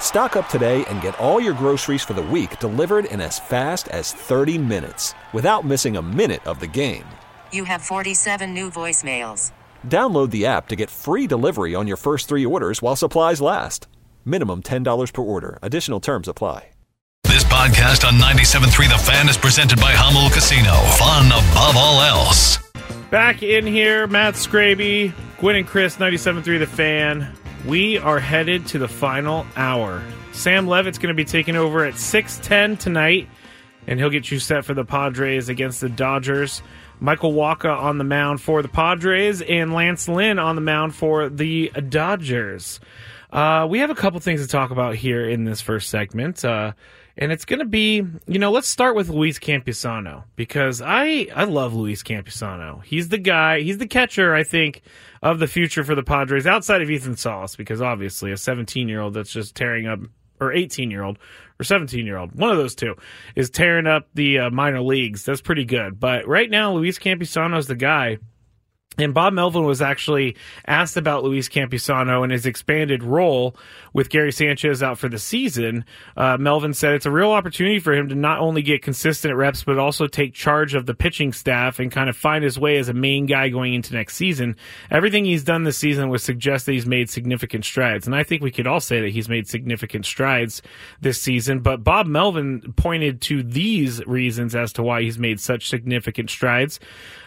Stock up today and get all your groceries for the week delivered in as fast as 30 minutes without missing a minute of the game. You have 47 new voicemails. Download the app to get free delivery on your first three orders while supplies last. Minimum $10 per order. Additional terms apply. This podcast on 97.3 The Fan is presented by Hummel Casino. Fun above all else. Back in here, Matt Skraby, Gwynn and Chris, 97.3 The Fan. We are headed to the final hour. Sam Levitt's going to be taking over at 6.10 tonight, and he'll get you set for the Padres against the Dodgers. Michael Wacha on the mound for the Padres, and Lance Lynn on the mound for the Dodgers. Uh, we have a couple things to talk about here in this first segment. Uh, and it's going to be, you know, let's start with Luis Campusano because I I love Luis Campusano. He's the guy, he's the catcher, I think, of the future for the Padres outside of Ethan Salas because obviously a 17 year old that's just tearing up, or 18 year old or 17 year old, one of those two, is tearing up the uh, minor leagues. That's pretty good. But right now, Luis Campusano is the guy. And Bob Melvin was actually asked about Luis Campusano and his expanded role with Gary Sanchez out for the season. Uh, Melvin said it's a real opportunity for him to not only get consistent reps, but also take charge of the pitching staff and kind of find his way as a main guy going into next season. Everything he's done this season would suggest that he's made significant strides. And I think we could all say that he's made significant strides this season. But Bob Melvin pointed to these reasons as to why he's made such significant strides.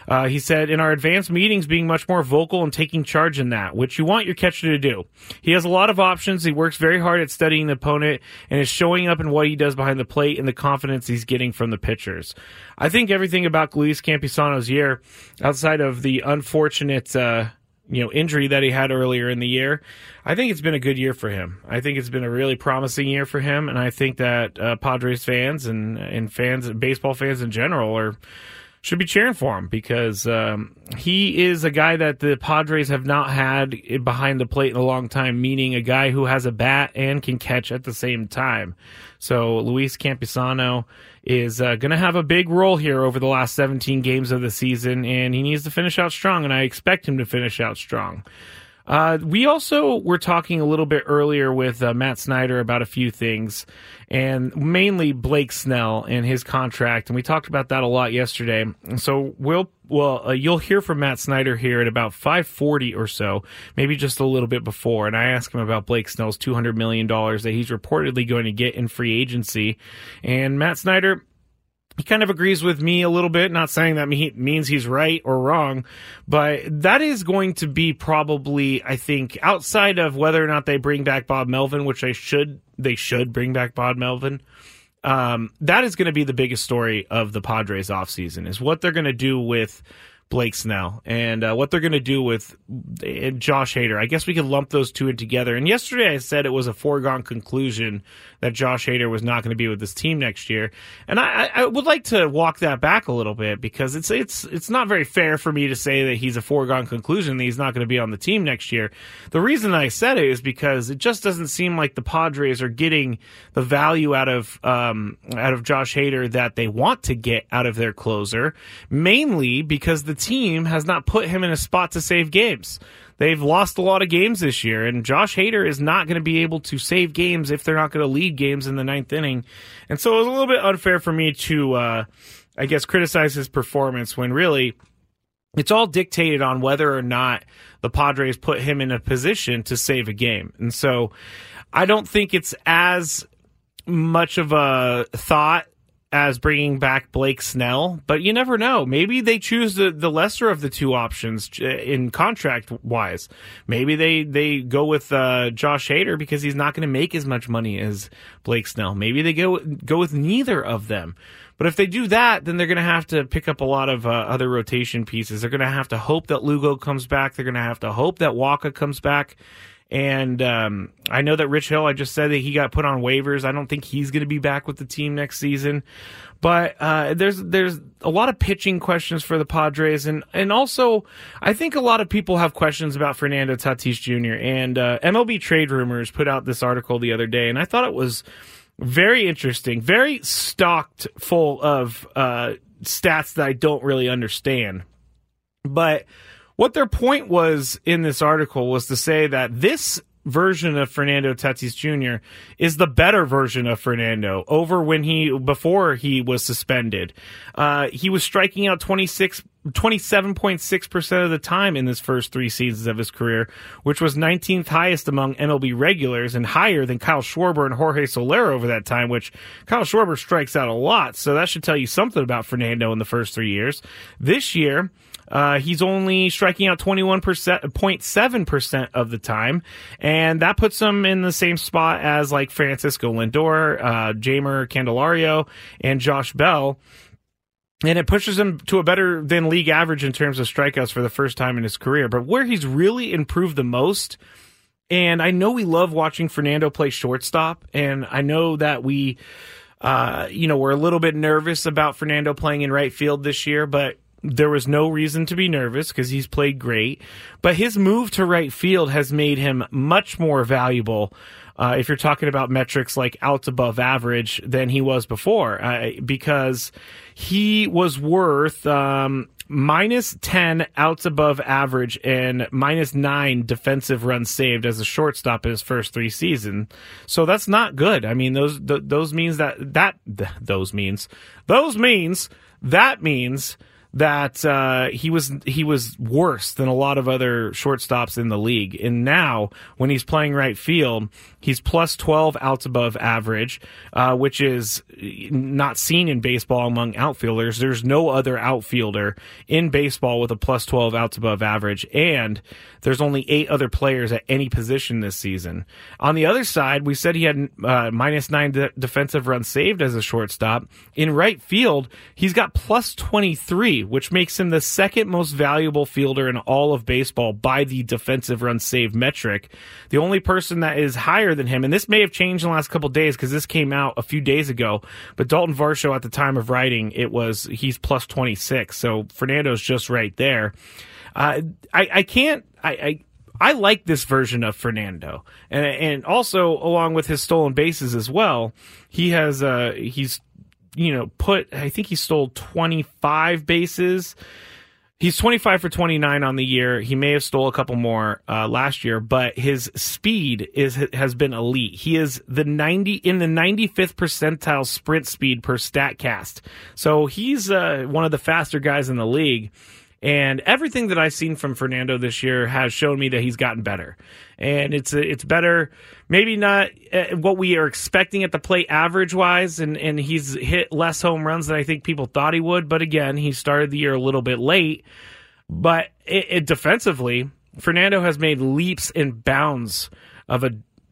Uh, he said, in our advanced meetings, being much more vocal and taking charge in that, which you want your catcher to do. He has a lot of options. He works very hard at studying the opponent and is showing up in what he does behind the plate and the confidence he's getting from the pitchers. I think everything about Luis Campusano's year, outside of the unfortunate, uh, you know, injury that he had earlier in the year. I think it's been a good year for him. I think it's been a really promising year for him, and I think that uh, Padres fans and and fans, baseball fans in general, are should be cheering for him because um, he is a guy that the Padres have not had behind the plate in a long time, meaning a guy who has a bat and can catch at the same time. So Luis Campusano is uh, going to have a big role here over the last 17 games of the season, and he needs to finish out strong, and I expect him to finish out strong. Uh, we also were talking a little bit earlier with uh, Matt Snyder about a few things, and mainly Blake Snell and his contract, and we talked about that a lot yesterday. So we'll well, uh, you'll hear from Matt Snyder here at about 5:40 or so, maybe just a little bit before, and I asked him about Blake Snell's 200 million dollars that he's reportedly going to get in free agency, and Matt Snyder he kind of agrees with me a little bit, not saying that means he's right or wrong, but that is going to be probably, I think, outside of whether or not they bring back Bob Melvin, which they should, they should bring back Bob Melvin. Um, that is going to be the biggest story of the Padres offseason is what they're going to do with Blake Snell and uh, what they're going to do with uh, Josh Hader. I guess we could lump those two in together. And yesterday I said it was a foregone conclusion that Josh Hader was not going to be with this team next year. And I, I, would like to walk that back a little bit because it's it's it's not very fair for me to say that he's a foregone conclusion that he's not going to be on the team next year. The reason I said it is because it just doesn't seem like the Padres are getting the value out of um, out of Josh Hader that they want to get out of their closer, mainly because the team has not put him in a spot to save games. They've lost a lot of games this year, and Josh Hader is not going to be able to save games if they're not going to lead games in the ninth inning. And so it was a little bit unfair for me to, uh, I guess, criticize his performance when really it's all dictated on whether or not the Padres put him in a position to save a game. And so I don't think it's as much of a thought as bringing back Blake Snell, but you never know. Maybe they choose the, the lesser of the two options uh, in contract wise. Maybe they, they go with uh, Josh Hader because he's not going to make as much money as Blake Snell. Maybe they go go with neither of them. But if they do that, then they're going to have to pick up a lot of uh, other rotation pieces. They're going to have to hope that Lugo comes back. They're going to have to hope that Wacha comes back. And um, I know that Rich Hill, I just said that he got put on waivers. I don't think he's going to be back with the team next season. But uh, there's there's a lot of pitching questions for the Padres, and and also I think a lot of people have questions about Fernando Tatis Jr. And uh, MLB Trade Rumors put out this article the other day, and I thought it was very interesting, very stocked full of uh, stats that I don't really understand. But what their point was in this article was to say that this version of Fernando Tatis Jr. is the better version of Fernando over when he before he was suspended. Uh, he was striking out 26 27.6% of the time in his first three seasons of his career, which was 19th highest among MLB regulars and higher than Kyle Schwarber and Jorge Soler over that time, which Kyle Schwarber strikes out a lot. So that should tell you something about Fernando in the first three years. This year, uh, he's only striking out 21.7% of the time, and that puts him in the same spot as like Francisco Lindor, uh, Jeimer Candelario, and Josh Bell. And it pushes him to a better than league average in terms of strikeouts for the first time in his career. But where he's really improved the most, and I know we love watching Fernando play shortstop, and I know that we, uh, you know, we're a little bit nervous about Fernando playing in right field this year, but there was no reason to be nervous because he's played great. But his move to right field has made him much more valuable. Uh, if you're talking about metrics like outs above average than he was before, uh, because he was worth um, minus 10 outs above average and minus 9 defensive runs saved as a shortstop in his first 3 seasons. So that's not good. I mean those th- those means that that th- those means those means that means that uh, he was he was worse than a lot of other shortstops in the league. And now, when he's playing right field, he's plus twelve outs above average, uh, which is not seen in baseball among outfielders. There's no other outfielder in baseball with a plus twelve outs above average, and there's only eight other players at any position this season. On the other side, we said he had uh, minus nine de- defensive runs saved as a shortstop. In right field, he's got plus twenty three which makes him the second most valuable fielder in all of baseball by the defensive run save metric. The only person that is higher than him, and this may have changed in the last couple days because this came out a few days ago, but Dalton Varsho at the time of writing, it was he's plus 26. So Fernando's just right there. Uh, I, I can't, I, I I like this version of Fernando, and and also along with his stolen bases as well. He has uh he's you know, put, I think he stole 25 bases. He's 25 for 29 on the year. He may have stole a couple more uh, last year, but his speed is has been elite. He is the 90 in the 95th percentile sprint speed per Statcast. So he's uh, one of the faster guys in the league. And everything that I've seen from Fernando this year has shown me that he's gotten better. And it's it's better, maybe not uh, what we are expecting at the plate average wise, and, and he's hit less home runs than I think people thought he would. But again, he started the year a little bit late. But it, it defensively, Fernando has made leaps and bounds of a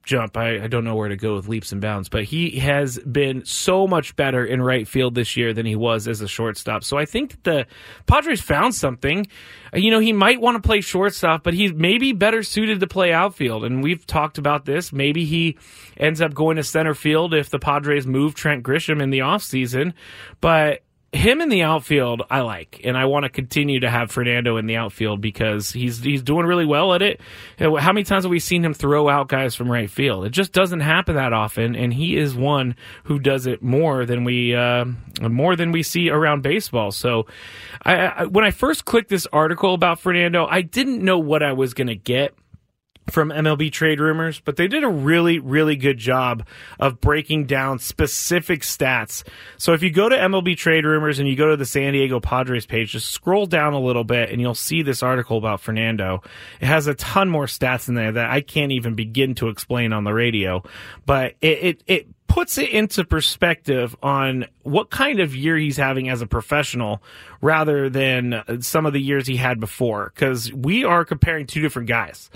jump. I, I, don't know where to go with leaps and bounds, but he has been so much better in right field this year than he was as a shortstop. So I think the Padres found something. You know, he might want to play shortstop, but he's maybe better suited to play outfield. And we've talked about this. Maybe he ends up going to center field if the Padres move Trent Grisham in the offseason. But him in the outfield, I like, and I want to continue to have Fernando in the outfield because he's he's doing really well at it. How many times have we seen him throw out guys from right field? It just doesn't happen that often, and he is one who does it more than we uh, more than we see around baseball. So, I, I, when I first clicked this article about Fernando, I didn't know what I was going to get from MLB trade rumors, but they did a really, really good job of breaking down specific stats. So if you go to MLB trade rumors and you go to the San Diego Padres page, just scroll down a little bit and you'll see this article about Fernando. It has a ton more stats in there that I can't even begin to explain on the radio, but it, it, it puts it into perspective on what kind of year he's having as a professional rather than some of the years he had before. Cause we are comparing two different guys.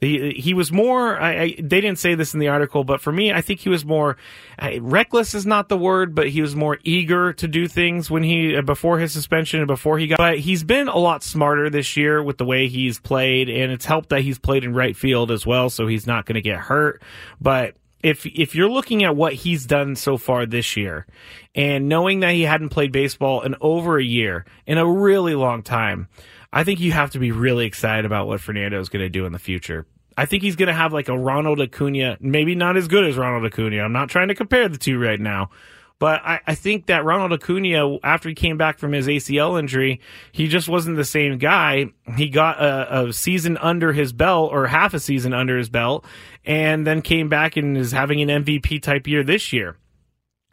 He, he was more, I, I, they didn't say this in the article, but for me, I think he was more, uh, reckless is not the word, but he was more eager to do things when he, uh, before his suspension and before he got, but he's been a lot smarter this year with the way he's played, and it's helped that he's played in right field as well, so he's not going to get hurt. But if if you're looking at what he's done so far this year and knowing that he hadn't played baseball in over a year in a really long time I think you have to be really excited about what Fernando is going to do in the future. I think he's going to have like a Ronald Acuna, maybe not as good as Ronald Acuna. I'm not trying to compare the two right now, but I, I, think that Ronald Acuna, after he came back from his ACL injury, he just wasn't the same guy. He got a, a season under his belt or half a season under his belt and then came back and is having an MVP type year this year.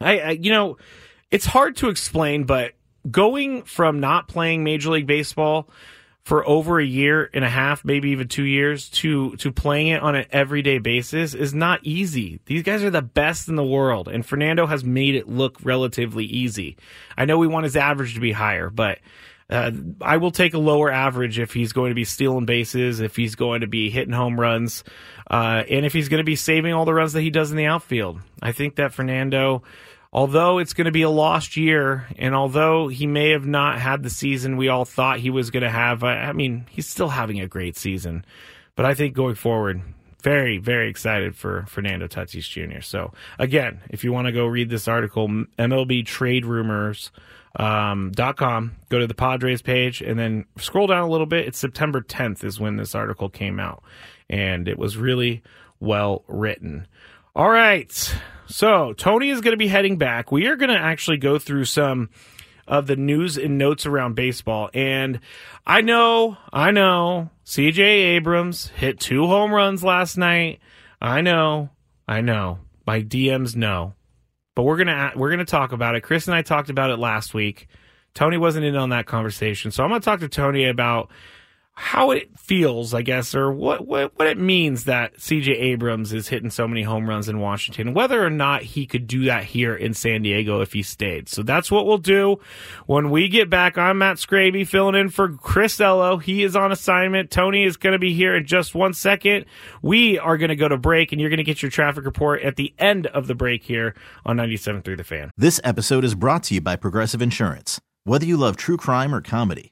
I, I you know, it's hard to explain, but going from not playing Major League Baseball for over a year and a half, maybe even two years, to to playing it on an everyday basis is not easy. These guys are the best in the world, and Fernando has made it look relatively easy. I know we want his average to be higher, but uh, I will take a lower average if he's going to be stealing bases, if he's going to be hitting home runs, uh, and if he's going to be saving all the runs that he does in the outfield. I think that Fernando although it's going to be a lost year, and although he may have not had the season we all thought he was going to have, I, mean, he's still having a great season. But I think going forward, very, very excited for Fernando Tatis Jr. So again, if you want to go read this article, MLB Trade Rumors. Um, com, go to the Padres page and then scroll down a little bit. It's September 10th is when this article came out, and it was really well written. All right. So Tony is going to be heading back. We are going to actually go through some of the news and notes around baseball. And I know, I know, CJ Abrams hit two home runs last night. I know, I know. My DMs know. But we're gonna we're gonna talk about it. Chris and I talked about it last week. Tony wasn't in on that conversation, so I'm gonna talk to Tony about how it feels, I guess, or what, what, what it means that CJ Abrams is hitting so many home runs in Washington, whether or not he could do that here in San Diego if he stayed. So that's what we'll do when we get back. I'm Matt Skraby filling in for Chris Ello. He is on assignment. Tony is going to be here in just one second. We are going to go to break, and you're going to get your traffic report at the end of the break here on 97.3 The Fan. This episode is brought to you by Progressive Insurance. Whether you love true crime or comedy,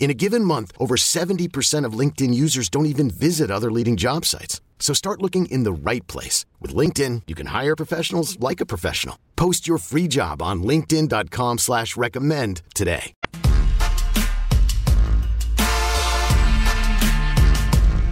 In a given month, over 70% of LinkedIn users don't even visit other leading job sites. So start looking in the right place. With LinkedIn, you can hire professionals like a professional. Post your free job on linkedin.com slash recommend today.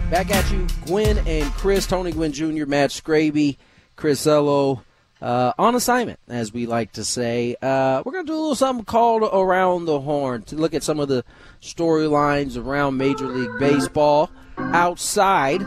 Back at you, Gwynn and Chris, Tony Gwynn Jr., Matt Skraby, Chris Ello, uh, on assignment, as we like to say. Uh, we're going to do a little something called Around the Horn to look at some of the storylines around Major League Baseball outside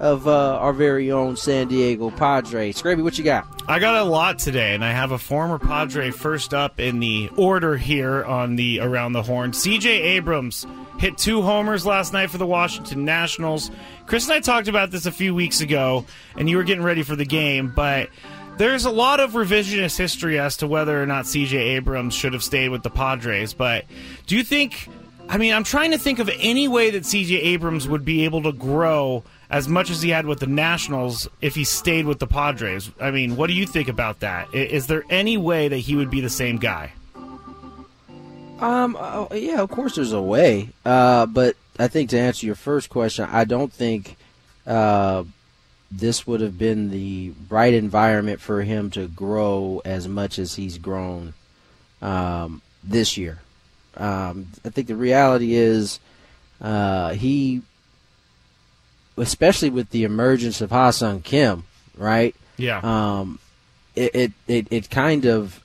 of uh, our very own San Diego Padres. Skraby, what you got? I got a lot today, and I have a former Padre first up in the order here on the Around the Horn. CJ Abrams hit two homers last night for the Washington Nationals. Chris and I talked about this a few weeks ago, and you were getting ready for the game, but there's a lot of revisionist history as to whether or not CJ Abrams should have stayed with the Padres. But do you think? I mean, I'm trying to think of any way that CJ Abrams would be able to grow as much as he had with the Nationals if he stayed with the Padres. I mean, what do you think about that? Is there any way that he would be the same guy? Um, uh, yeah, of course there's a way. Uh, but I think to answer your first question, I don't think uh, this would have been the right environment for him to grow as much as he's grown um, this year. Um, I think the reality is uh, he, especially with the emergence of Ha-Seong Kim, right? Yeah. Um, it, it, it, it kind of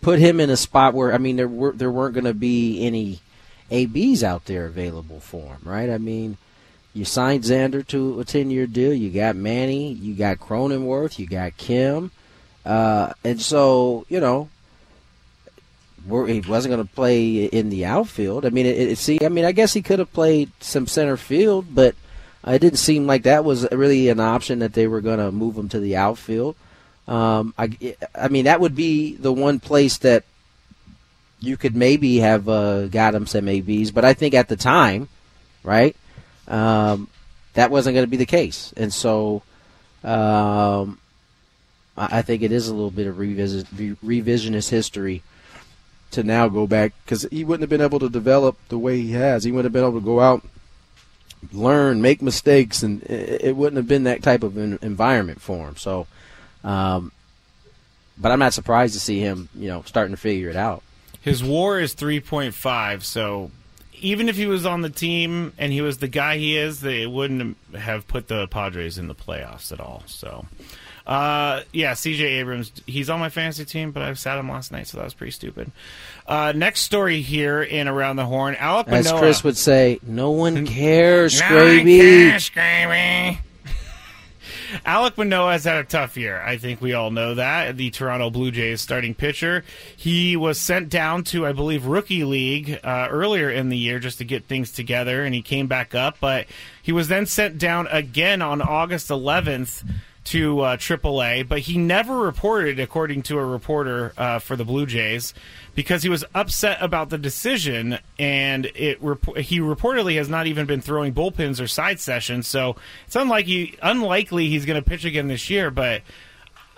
put him in a spot where I mean there were there weren't going to be any ABs out there available for him, right? I mean, you signed Xander to a ten year deal. You got Manny, you got Cronenworth, you got Kim, uh, and so you know he wasn't going to play in the outfield. I mean, it, it, see, I mean, I guess he could have played some center field, but it didn't seem like that was really an option that they were going to move him to the outfield. Um, I, I mean, that would be the one place that you could maybe have uh, got him some ABs, but I think at the time, right, um, that wasn't going to be the case, and so um, I, think it is a little bit of revisit, revisionist history to now go back because he wouldn't have been able to develop the way he has. He wouldn't have been able to go out, learn, make mistakes, and it, wouldn't have been that type of an environment for him. So, um, but I'm not surprised to see him, you know, starting to figure it out. His WAR is 3.5, so even if he was on the team and he was the guy he is, they wouldn't have put the Padres in the playoffs at all. So. Uh, yeah, CJ Abrams. He's on my fantasy team, but I sat him last night, so that was pretty stupid. Uh, next story here in Around the Horn. Alek As Manoah. Chris would say, no one cares, No Skraby. one cares, Skraby. Alek Manoah has had a tough year. I think we all know that. The Toronto Blue Jays starting pitcher. He was sent down to, I believe, Rookie League uh, earlier in the year just to get things together, and he came back up. But he was then sent down again on August 11th to uh, AAA, but he never reported, according to a reporter uh, for the Blue Jays, because he was upset about the decision, and it rep- he reportedly has not even been throwing bullpens or side sessions. So it's unlikely unlikely he's going to pitch again this year. But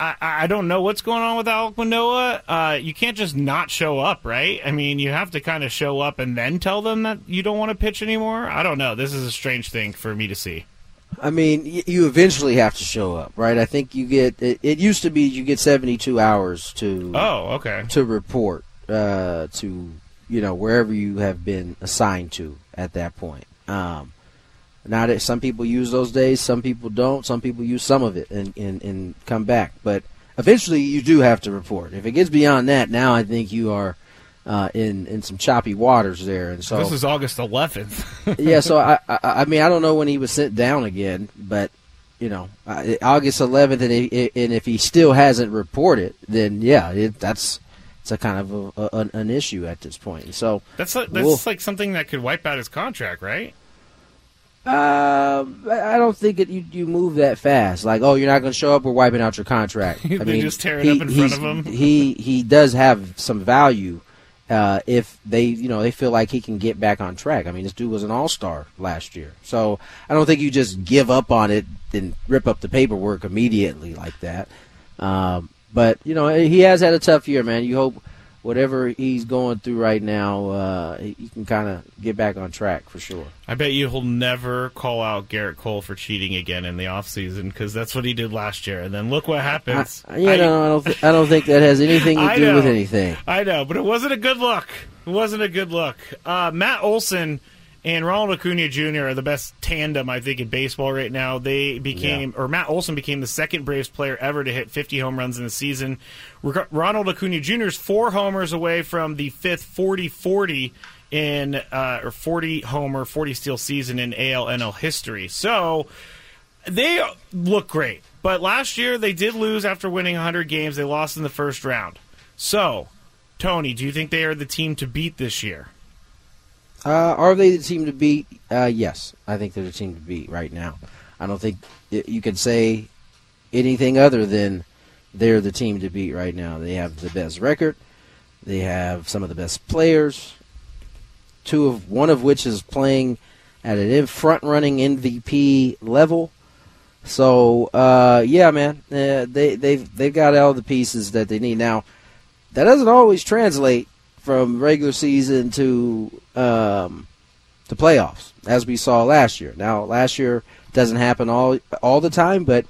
I, I don't know what's going on with Alek Manoah. Uh, you can't just not show up, right? I mean, you have to kind of show up and then tell them that you don't want to pitch anymore. I don't know. This is a strange thing for me to see. I mean, you eventually have to show up, right? I think you get. It, it used to be you get 72 hours to Oh, okay. to report uh, to you know wherever you have been assigned to at that point. Um, now that some people use those days, some people don't. Some people use some of it and, and, and come back. But eventually, you do have to report. If it gets beyond that, now I think you are uh, in in some choppy waters there. And so This is August 11th. yeah, so I, I I mean I don't know when he was sent down again, but you know August 11th, and if, and if he still hasn't reported, then yeah, it, that's it's a kind of a, a, an- an issue at this point. So That's like, that's We'll- like something that could wipe out his contract, right? uh, I don't think it, you you move that fast. Like oh, you're not going to show up, we're wiping out your contract. I mean, just tear it up in front of him. He he does have some value. Uh, if they, you know, they feel like he can get back on track. I mean, this dude was an all-star last year, so I don't think you just give up on it and rip up the paperwork immediately like that. Um, but you know, he has had a tough year, man. You hope whatever he's going through right now, uh, he can kind of get back on track for sure. I bet you he'll never call out Gerrit Cole for cheating again in the offseason because that's what he did last year. And then look what happens. I, you know, I don't, th- I don't think that has anything to I do with anything. I know, but it wasn't a good look. It wasn't a good look. Uh, Matt Olson and Ronald Acuna Jr. are the best tandem I think in baseball right now. They became, or Matt Olson became the second Braves player ever to hit 50 home runs in a season. Ronald Acuna Jr. is four homers away from the fifth 40-40 in uh, or 40 homer, 40 steal season in AL NL history. So they look great, but last year they did lose after winning 100 games. They lost in the first round. So, Tony, do you think they are the team to beat this year? Uh, are they the team to beat? Uh, yes, I think they're the team to beat right now. I don't think you can say anything other than they're the team to beat right now. They have the best record. They have some of the best players. Two of one of which is playing at an front running MVP level. So uh, yeah, man, uh, they they've they've got all the pieces that they need. Now that doesn't always translate from regular season to um, to playoffs, as we saw last year. Now last year doesn't happen all all the time, but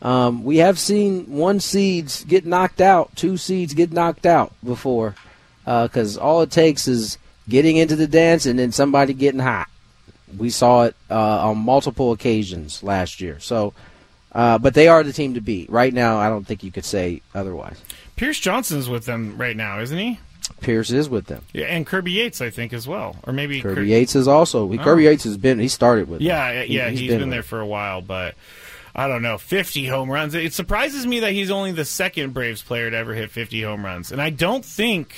um, we have seen one seeds get knocked out, two seeds get knocked out before, because all it takes is getting into the dance and then somebody getting hot. We saw it uh, on multiple occasions last year. So, uh, but they are the team to beat right now. I don't think you could say otherwise. Pierce Johnson's with them right now, isn't he? Pierce is with them. Yeah, and Kirby Yates, I think, as well, or maybe Kirby Kir- Yates is also. he- Kirby Yates has been. He started with. them. Yeah, He- yeah, he's he's been, with there them. for a while, but I don't know, 50 home runs. It surprises me that he's only the second Braves player to ever hit 50 home runs, and I don't think.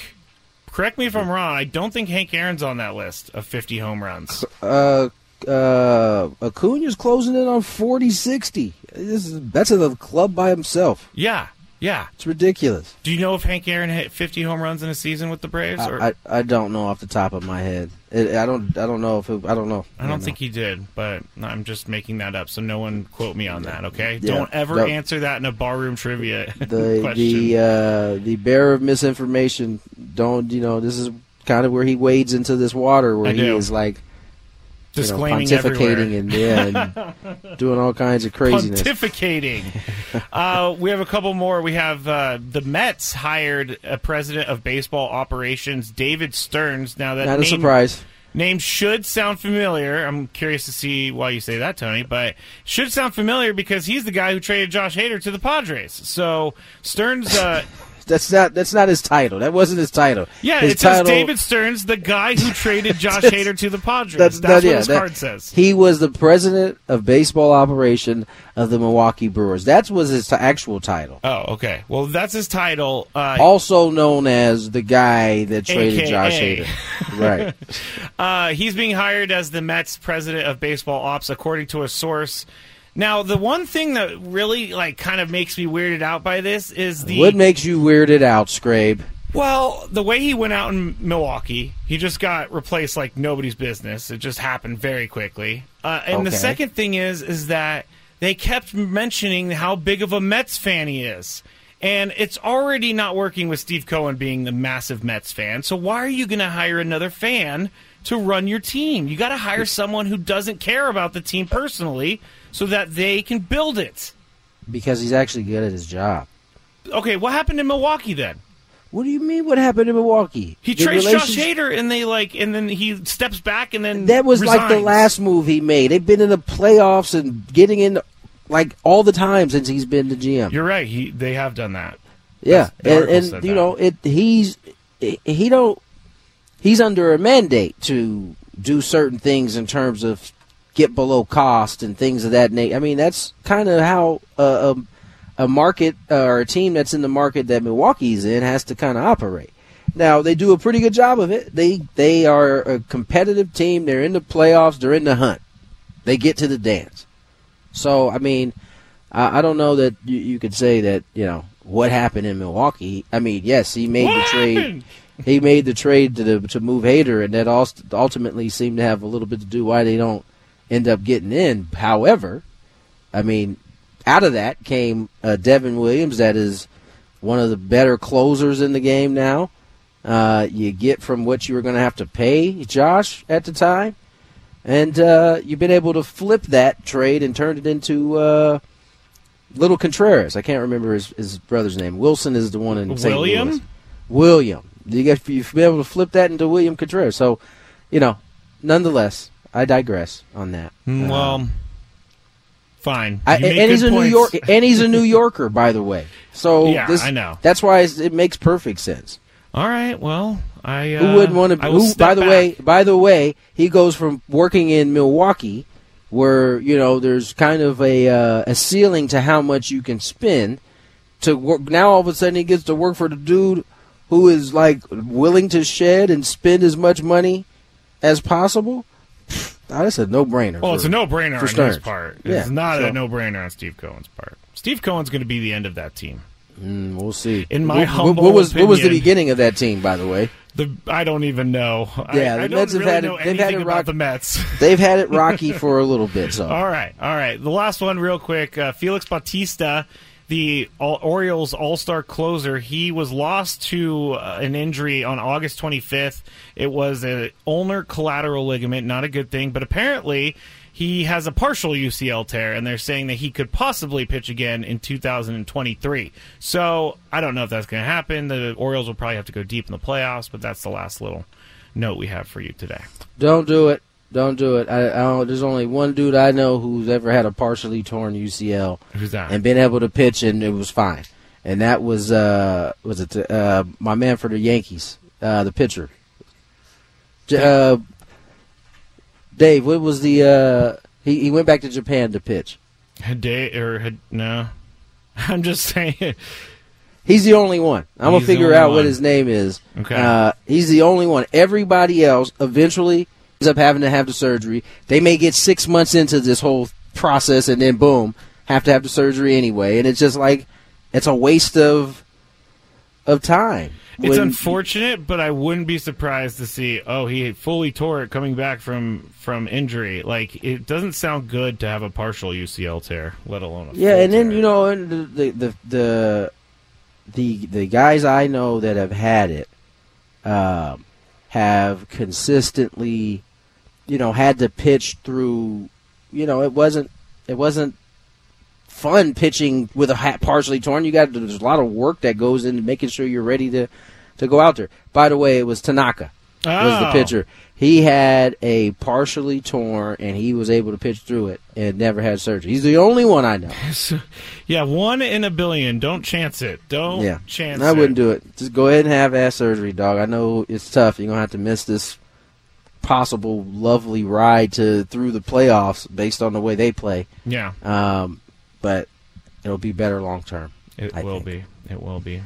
Correct me if I'm wrong. I don't think Hank Aaron's on that list of 50 home runs. Uh, uh, Acuna's closing in on 40-60. This is that's a club by himself. Yeah, yeah. It's ridiculous. Do you know if Hank Aaron hit 50 home runs in a season with the Braves? Or? I, I I don't know off the top of my head. It, I don't I don't know if it, I don't know. I don't think he did, but I'm just making that up, so no one quote me on that, okay? Yeah. Don't ever No. answer that in a barroom trivia the question. the uh, the bearer of misinformation. Don't you know? This is kind of where he wades into this water where he is like you know, Disclaiming pontificating and yeah, and doing all kinds of craziness. Pontificating. uh, we have a couple more. We have uh, the Mets hired a president of baseball operations, David Stearns. Now that Not a name, surprise. name should sound familiar. I'm curious to see why you say that, Tony, but should sound familiar because he's the guy who traded Josh Hader to the Padres. So Stearns. Uh, That's not that's not his title. That wasn't his title. Yeah, his it says David Stearns, the guy who traded Josh Hader to the Padres. That's, That's, that- what yeah, his that- card says. He was the president of baseball operation of the Milwaukee Brewers. That was his t- actual title. Oh, okay. Well, that's his title. Uh, Also known as the guy that traded AKA. Josh Hader. Right. Uh, he's being hired as the Mets president of baseball ops, according to a source. Now, the one thing that really like kind of makes me weirded out by this is the what makes you weirded out, Scrabe? well, the way he went out in Milwaukee, he just got replaced like nobody's business. It just happened very quickly. Uh, and the second thing is, is that they kept mentioning how big of a Mets fan he is. And it's already not working with Steve Cohen being the massive Mets fan. So why are you going to hire another fan to run your team? You got to hire someone who doesn't care about the team personally so that they can build it. Because he's actually good at his job. Okay, what happened in Milwaukee then? What do you mean? What happened in Milwaukee? He The trades Josh Hader, and they like, and then he steps back, and then That was like the last move he made. They've been in the playoffs and getting in like all the time since he's been the GM. You're right. He they have done that. yeah, the and, and you that. know it. He's he don't. He's under a mandate to do certain things in terms of get below cost and things of that nature. I mean, that's kind of how a, a, a market uh, or a team that's in the market that Milwaukee's in has to kind of operate. Now they do a pretty good job of it. They they are a competitive team. They're in the playoffs. They're in the hunt. They get to the dance. So I mean, I, I don't know that you, you could say that you know what happened in Milwaukee. I mean, yes, he made What the trade. He made the trade to the, to move Hader, and that also ultimately seemed to have a little bit to do why they don't end up getting in. However, I mean, out of that came uh, Devin Williams, that is one of the better closers in the game now. Uh, you get from what you were going to have to pay Josh at the time, and uh, you've been able to flip that trade and turn it into uh, Little Contreras. I can't remember his, his brother's name. Willson is the one in St. William? Louis. William. You get you've been able to flip that into William Contreras. So, you know, nonetheless, I digress on that. Mm, Uh, Well, fine. I, and he's a New. York, and he's a New Yorker, by the way. So Yeah, this, I know. That's why it makes perfect sense. All right. Well, I uh, Who wouldn't want to? I will Who, by the back. way, by the way, he goes from working in Milwaukee, where you know there's kind of a uh, a ceiling to how much you can spend to work. Now all of a sudden he gets to work for the dude who is like willing to shed and spend as much money as possible. That's a no brainer. Well, it's a no-brainer for on his part. Yeah, it's not so- a no-brainer on Steve Cohen's part. Steve Cohen's going to be the end of that team. Mm, we'll see. In my what, humble what was what was the beginning of that team? By the way, The I don't even know. I- Yeah, I, the don't Mets have really had it- they've had it about rock- the Mets. they've had it rocky for a little bit. So All right, all right. The last one, real quick. Uh, Felix Bautista, the all, Orioles All Star closer, he was lost to uh, an injury on August 25th. It was an ulnar collateral ligament, not a good thing, but apparently he has a partial UCL tear, and they're saying that he could possibly pitch again in 2023. So I don't know if that's going to happen. The Orioles will probably have to go deep in the playoffs, but that's the last little note we have for you today. don't do it. Don't do it. I, I don't, there's only one dude I know who's ever had a partially torn UCL Who's that? and been able to pitch, and it was fine. And that was uh was it uh my man for the Yankees, uh the pitcher. Uh, Dave, what was the uh he, he went back to Japan to pitch. Hade or had no. I'm just saying. He's the only one. I'm gonna figure out what his name is. Okay. Uh, he's the only one. Everybody else eventually ends up having to have the surgery. They may get six months into this whole process and then boom, have to have the surgery anyway. And it's just like it's a waste of of time. It's When- unfortunate, but I wouldn't be surprised to see. Oh, he fully tore it coming back from from injury. Like it doesn't sound good to have a partial UCL tear, let alone a Yeah, and then tear. you know, the the the the the, the guys I know that have had it um, have consistently, you know, had to pitch through. You know, it wasn't it wasn't fun pitching with a hat partially torn. You got there's a lot of work that goes into making sure you're ready to to go out there. By the way, it was Tanaka was the Oh. pitcher. He had a partially torn, and he was able to pitch through it and never had surgery. He's the only one I know. yeah, one in a billion. Don't chance it. Don't yeah, chance I it. I wouldn't do it. Just go ahead and have ass surgery, dog. I know it's tough. You're gonna have to miss this possible lovely ride to through the playoffs based on the way they play. Yeah, Um, but it'll be better long term. it I will think. be. It will be.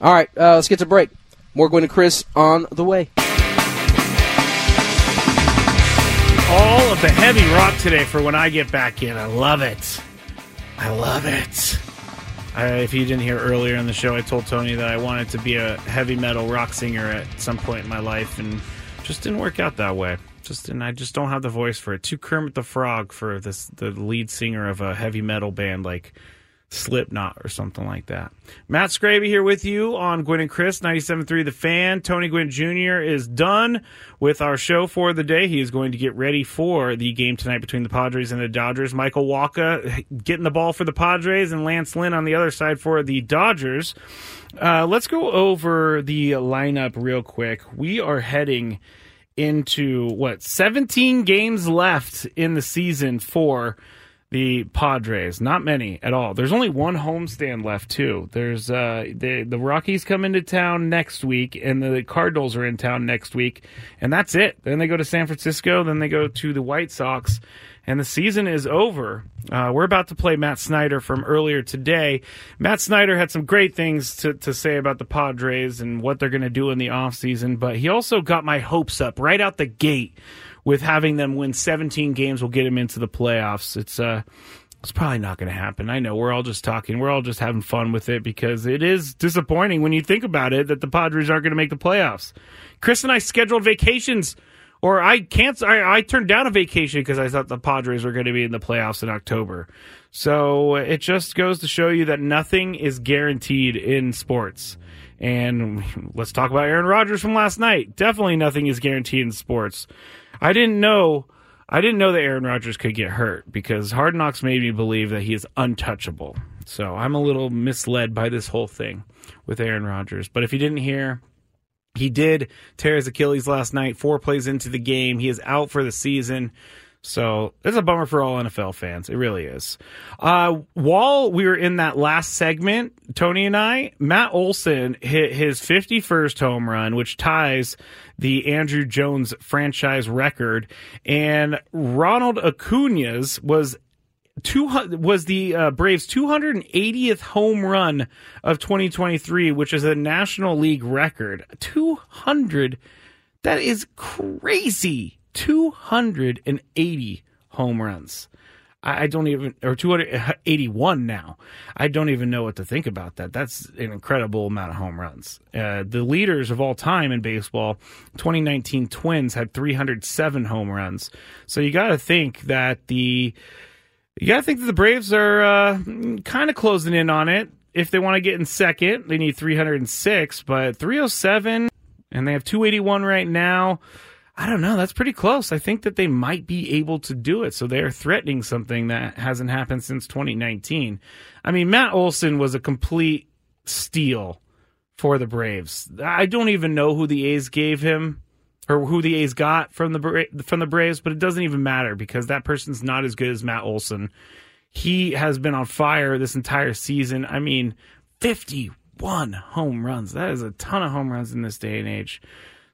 All right, uh, let's get to break. More Gwynn and Chris on the way. all of the heavy rock today for when I get back in. I love it. I love it. I, if you didn't hear earlier in the show, I told Tony that I wanted to be a heavy metal rock singer at some point in my life, and just didn't work out that way. Just and I just don't have the voice for it. Too Kermit the Frog for this the lead singer of a heavy metal band like Slipknot or something like that. Matt Skraby here with you on Gwynn and Chris, 97.3 The Fan. Tony Gwynn Jr. is done with our show for the day. He is going to get ready for the game tonight between the Padres and the Dodgers. Michael Wacha getting the ball for the Padres and Lance Lynn on the other side for the Dodgers. Uh, let's go over the lineup real quick. We are heading into what 17 games left in the season for the Padres. Not many at all. There's only one homestand left too. There's uh the the Rockies come into town next week and the Cardinals are in town next week and that's it. Then they go to San Francisco, then they go to the White Sox and the season is over. Uh, we're about to play Matt Snyder from earlier today. Matt Snyder had some great things to, to say about the Padres and what they're going to do in the offseason, but he also got my hopes up right out the gate with having them win 17 games will get him into the playoffs. It's uh it's probably not going to happen. I know we're all just talking. We're all just having fun with it because it is disappointing when you think about it that the Padres aren't going to make the playoffs. Chris and I scheduled vacations or I can't I, I turned down a vacation because I thought the Padres were going to be in the playoffs in October. So it just goes to show you that nothing is guaranteed in sports. And let's talk about Aaron Rodgers from last night. Definitely nothing is guaranteed in sports. I didn't know I didn't know that Aaron Rodgers could get hurt because Hard Knocks made me believe that he is untouchable. So I'm a little misled by this whole thing with Aaron Rodgers. But if you didn't hear, he did tear his Achilles last night, four plays into the game. He is out for the season. So it's a bummer for all NFL fans. It really is. Uh, while we were in that last segment, Tony and I, Matt Olson hit his 51st home run, which ties the Andruw Jones franchise record. And Ronald Acuna's was two was the uh, Braves 280th home run of 2023, which is a National League record. 200. That is crazy. 280 home runs. I don't even, or 281 now. I don't even know what to think about that. That's an incredible amount of home runs. Uh, the leaders of all time in baseball, 2019 Twins had 307 home runs. So you got to think that the, you got to think that the Braves are uh, kind of closing in on it. If they want to get in second, they need 306, but 307, and they have 281 right now. I don't know. That's pretty close. I think that they might be able to do it. So they're threatening something that hasn't happened since 2019. I mean, Matt Olson was a complete steal for the Braves. I don't even know who the A's gave him or who the A's got from the from the Braves, but it doesn't even matter because that person's not as good as Matt Olson. He has been on fire this entire season. I mean, 51 home runs. That is a ton of home runs in this day and age.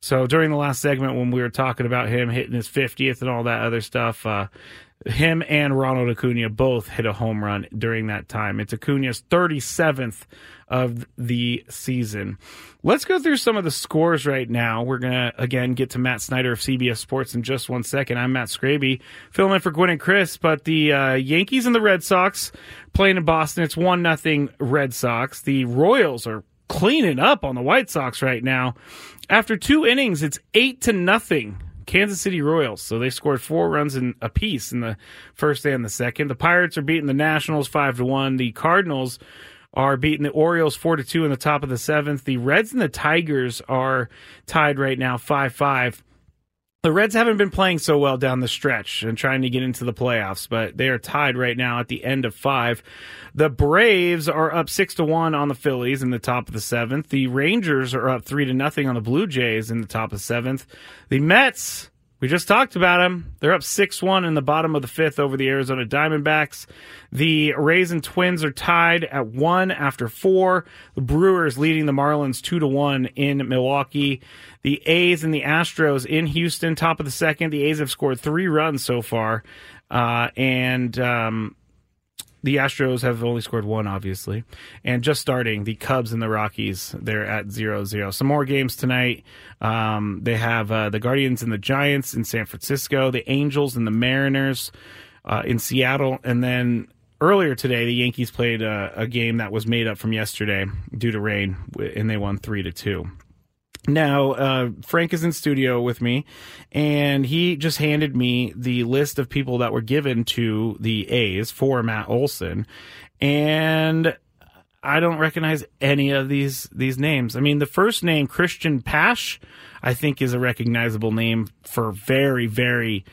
So during the last segment, when we were talking about him hitting his 50th and all that other stuff, uh, him and Ronald Acuna both hit a home run during that time. It's Acuna's 37th of the season. Let's go through some of the scores right now. We're going to, again, get to Matt Snyder of CBS Sports in just one second. I'm Matt Skraby, filling in for Gwynn and Chris, but the uh, Yankees and the Red Sox playing in Boston. It's 1 nothing Red Sox. The Royals are cleaning up on the White Sox right now. After two innings, it's eight to nothing. Kansas City Royals. So they scored four runs in a piece in the first and the second. The Pirates are beating the Nationals five to one. The Cardinals are beating the Orioles four to two in the top of the seventh. The Reds and the Tigers are tied right now five five the Reds haven't been playing so well down the stretch and trying to get into the playoffs, but they are tied right now at the end of five. The Braves are up six to one on the Phillies in the top of the seventh. The Rangers are up three to nothing on the Blue Jays in the top of seventh. The Mets we just talked about them. They're up 6 1 in the bottom of the fifth over the Arizona Diamondbacks. The Rays and Twins are tied at one after four. The Brewers leading the Marlins 2 to 1 in Milwaukee. The A's and the Astros in Houston, top of the second. The A's have scored three runs so far. Uh, and um, the Astros have only scored one, obviously. And just starting, the Cubs and the Rockies, they're at 0 0. Some more games tonight. Um, they have uh, the Guardians and the Giants in San Francisco, the Angels and the Mariners uh, in Seattle. And then earlier today, the Yankees played a, a game that was made up from yesterday due to rain, and they won 3 to 2. Now, uh, Frank is in studio with me, and he just handed me the list of people that were given to the A's for Matt Olson, and I don't recognize any of these these names. I mean, the first name Christian Pache, I think, is a recognizable name for very very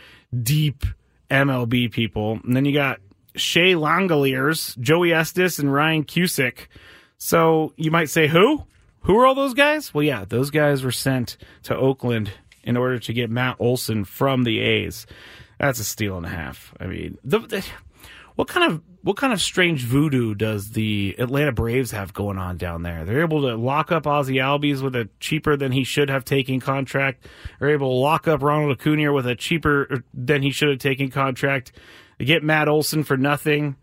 deep MLB people, and then you got Shea Langeliers, Joey Estes, and Ryan Cusick. So you might say who? Who are all those guys? Well, yeah, those guys were sent to Oakland in order to get Matt Olson from the A's. That's a steal and a half. I mean, the, the, what kind of what kind of strange voodoo does the Atlanta Braves have going on down there? They're able to lock up Ozzie Albies with a cheaper than he should have taken contract. They're able to lock up Ronald Acuna with a cheaper than he should have taken contract. They get Matt Olson for nothing.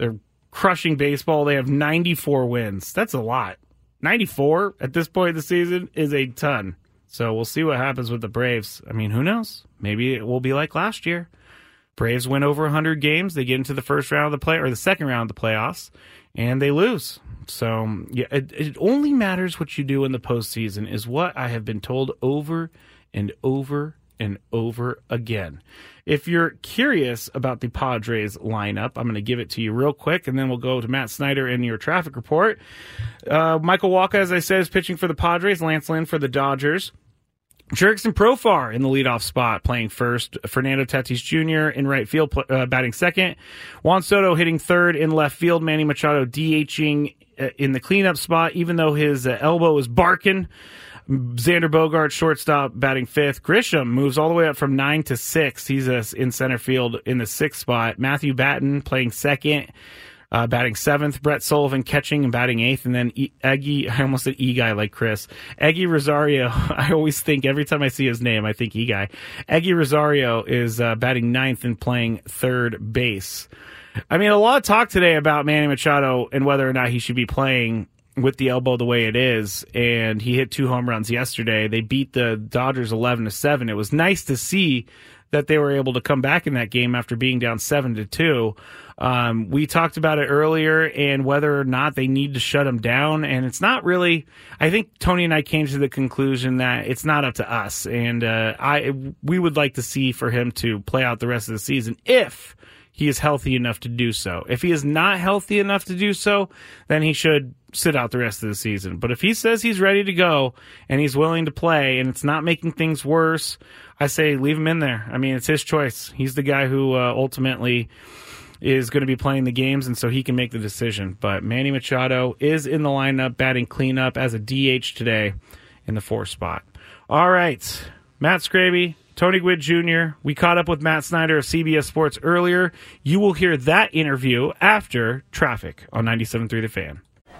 They're crushing baseball. They have 94 wins. That's a lot. 94 at this point in the season is a ton. So we'll see what happens with the Braves. I mean, who knows? Maybe it will be like last year. Braves win over 100 games. They get into the first round of the play or the second round of the playoffs, and they lose. So yeah, it, it only matters what you do in the postseason, is what I have been told over and over and over again. If you're curious about the Padres lineup, I'm going to give it to you real quick, and then we'll go to Matt Snyder in your traffic report. Uh, Michael Wacha, as I said, is pitching for the Padres. Lance Lynn for the Dodgers. Jurickson Profar in the leadoff spot, playing first. Fernando Tatis Jr. in right field, uh, batting second. Juan Soto hitting third in left field. Manny Machado DHing uh, in the cleanup spot, even though his uh, elbow is barking. Xander Bogaerts, shortstop, batting fifth. Grisham moves all the way up from nine to six. He's a, in center field in the sixth spot. Matthew Batten playing second. Uh, batting seventh, Brett Sullivan catching and batting eighth, and then e- Eggy, I almost said E guy like Chris. Eggy Rosario, I always think every time I see his name, I think E guy. Eggy Rosario is uh, batting ninth and playing third base. I mean, a lot of talk today about Manny Machado and whether or not he should be playing with the elbow the way it is, and he hit two home runs yesterday. They beat the Dodgers eleven to seven. It was nice to see that they were able to come back in that game after being down seven to two. Um, we talked about it earlier and whether or not they need to shut him down. And it's not really, I think Tony and I came to the conclusion that it's not up to us. And, uh, I, we would like to see for him to play out the rest of the season if he is healthy enough to do so. If he is not healthy enough to do so, then he should sit out the rest of the season. But if he says he's ready to go and he's willing to play and it's not making things worse, I say leave him in there. I mean, it's his choice. He's the guy who uh, ultimately is going to be playing the games, and so he can make the decision. But Manny Machado is in the lineup, batting cleanup as a DH today in the fourth spot. All right, Matt Skraby, Tony Gwynn Jr. We caught up with Matt Snyder of CBS Sports earlier. You will hear that interview after traffic on 97.3 The Fan.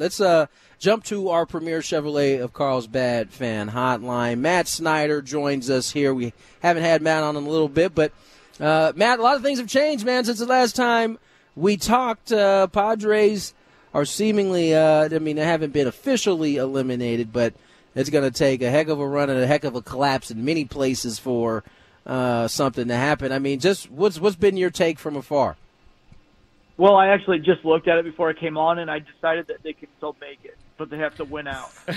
Let's uh, jump to our premier Chevrolet of Carlsbad fan hotline. Matt Snyder joins us here. We haven't had Matt on in a little bit, but uh, Matt, a lot of things have changed, man, since the last time we talked. Uh, Padres are seemingly, uh, I mean, they haven't been officially eliminated, but it's going to take a heck of a run and a heck of a collapse in many places for uh, something to happen. I mean, just what's what's been your take from afar? Well, I actually just looked at it before I came on, and I decided that they can still make it, but they have to win out.